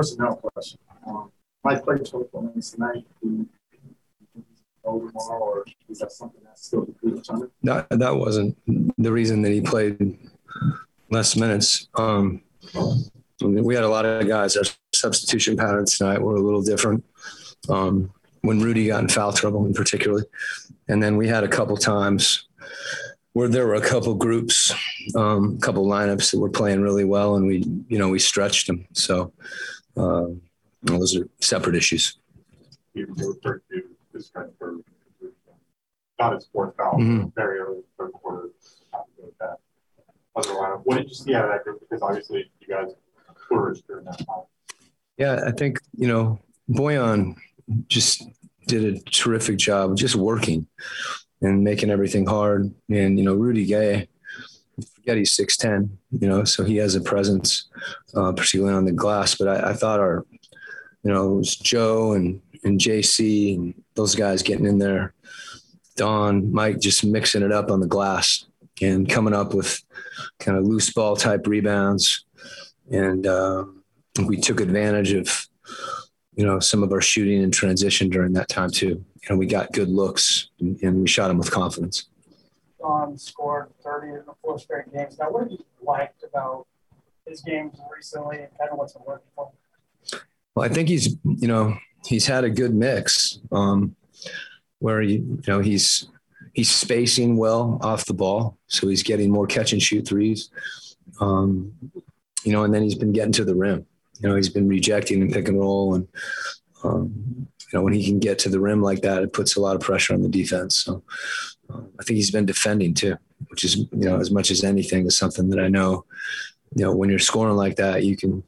personnel question. Um, Mike played 24 minutes tonight. Do or is that something that's still determined? That that wasn't the reason that he played less minutes. Um, we had a lot of guys. Our substitution patterns tonight were a little different. Um, when Rudy got in foul trouble, in particular, and then we had a couple times where there were a couple groups, um, a couple lineups that were playing really well, and we, you know, we stretched them. So uh, those are separate issues. You referred to this kind of got his fourth foul mm-hmm. very early third quarter. That other lineup. What did you see out of that group? Because obviously you guys flourished during that time. Yeah, I think you know Bojan just did a terrific job just working and making everything hard. And, you know, Rudy Gay, forget he's 6'10, you know, so he has a presence, uh, particularly on the glass. But I, I, thought our, you know, it was Joe and, and JC and those guys getting in there, Don, Mike just mixing it up on the glass and coming up with kind of loose ball type rebounds. And uh, we took advantage of, you know, some of our shooting and transition during that time too you know, we got good looks and, and we shot them with confidence. Don scored 30 in the four straight games. Now, what have you liked about his games recently and kind of what's been working for him? Well, I think he's, you know, he's had a good mix um, where, he, you know, he's, he's spacing well off the ball. So he's getting more catch and shoot threes. Um, you know, and then he's been getting to the rim. You know, he's been rejecting and pick and roll and, um, you know, when he can get to the rim like that, it puts a lot of pressure on the defense. So um, I think he's been defending too, which is, you know, as much as anything is something that I know, you know, when you're scoring like that, you can,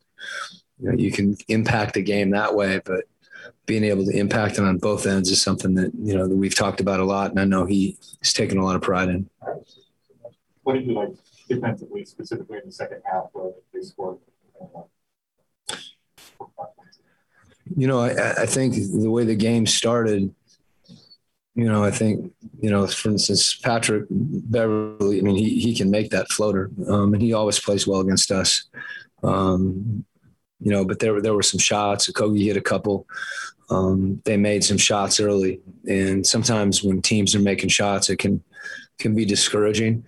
you know, you can impact the game that way, but being able to impact it on both ends is something that, you know, that we've talked about a lot. And I know he, he's taken a lot of pride in. What did you like defensively, specifically in the second half where they scored? You know, I, I think the way the game started, you know, I think, you know, for instance, Patrick Beverley, I mean, he, he can make that floater um, and he always plays well against us. Um, you know, but there were, there were some shots. Kogi hit a couple. Um, they made some shots early. And sometimes when teams are making shots, it can, can be discouraging.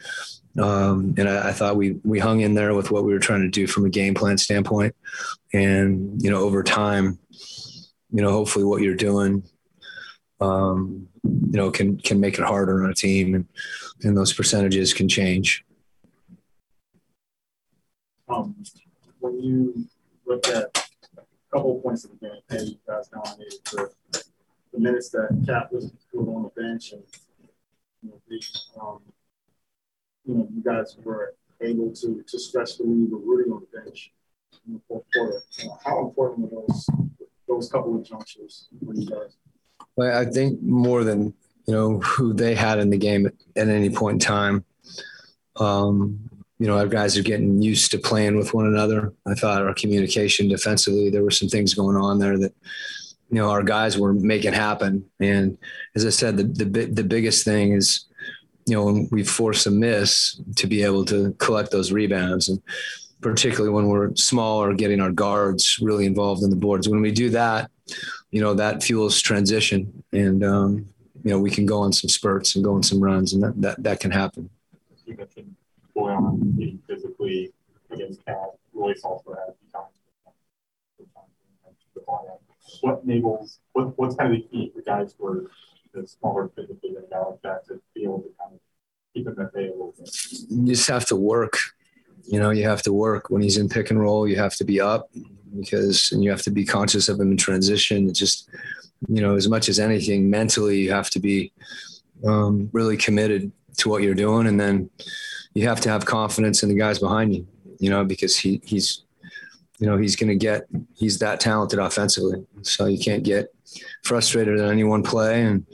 Um, and I, I, thought we we hung in there with what we were trying to do from a game plan standpoint. And you know, over time, you know, hopefully what you're doing, um, you know, can can make it harder on a team, and and those percentages can change. Um, when you look at a couple points of the game, and you guys dominated the, the minutes that KAT was put on the bench, and you know, the, you know, you guys were able to to stretch the lead with Rudy on the bench in the fourth quarter. how important were those those couple of junctures for you guys? Well, I think more than you know who they had in the game at, at any point in time. Um, you know, our guys are getting used to playing with one another. I thought our communication defensively, there were some things going on there that, you know, our guys were making happen. And as I said, the the, the biggest thing is, you know, when we force a miss to be able to collect those rebounds. And particularly when we're smaller, getting our guards really involved in the boards. When we do that, you know, that fuels transition and, um, you know, we can go on some spurts and go on some runs and that, that, that can happen. You mentioned Bojan being physically against KAT. Royce also had a few times. What enables, what, what's kind of the key for guys who are the smaller physically than like that to be able to kind of keep them at bay a little bit? You just have to work you know, you have to work when he's in pick and roll. You have to be up because, and you have to be conscious of him in transition. It's just, you know, as much as anything, mentally, you have to be um, really committed to what you're doing, and then you have to have confidence in the guys behind you. You know, because he he's, you know, he's going to get he's that talented offensively, so you can't get frustrated at any one play and.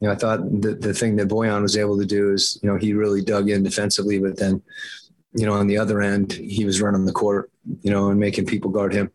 You know, I thought the, the thing that Bojan was able to do is, you know, he really dug in defensively, but then you know, on the other end, he was running the court, you know, and making people guard him.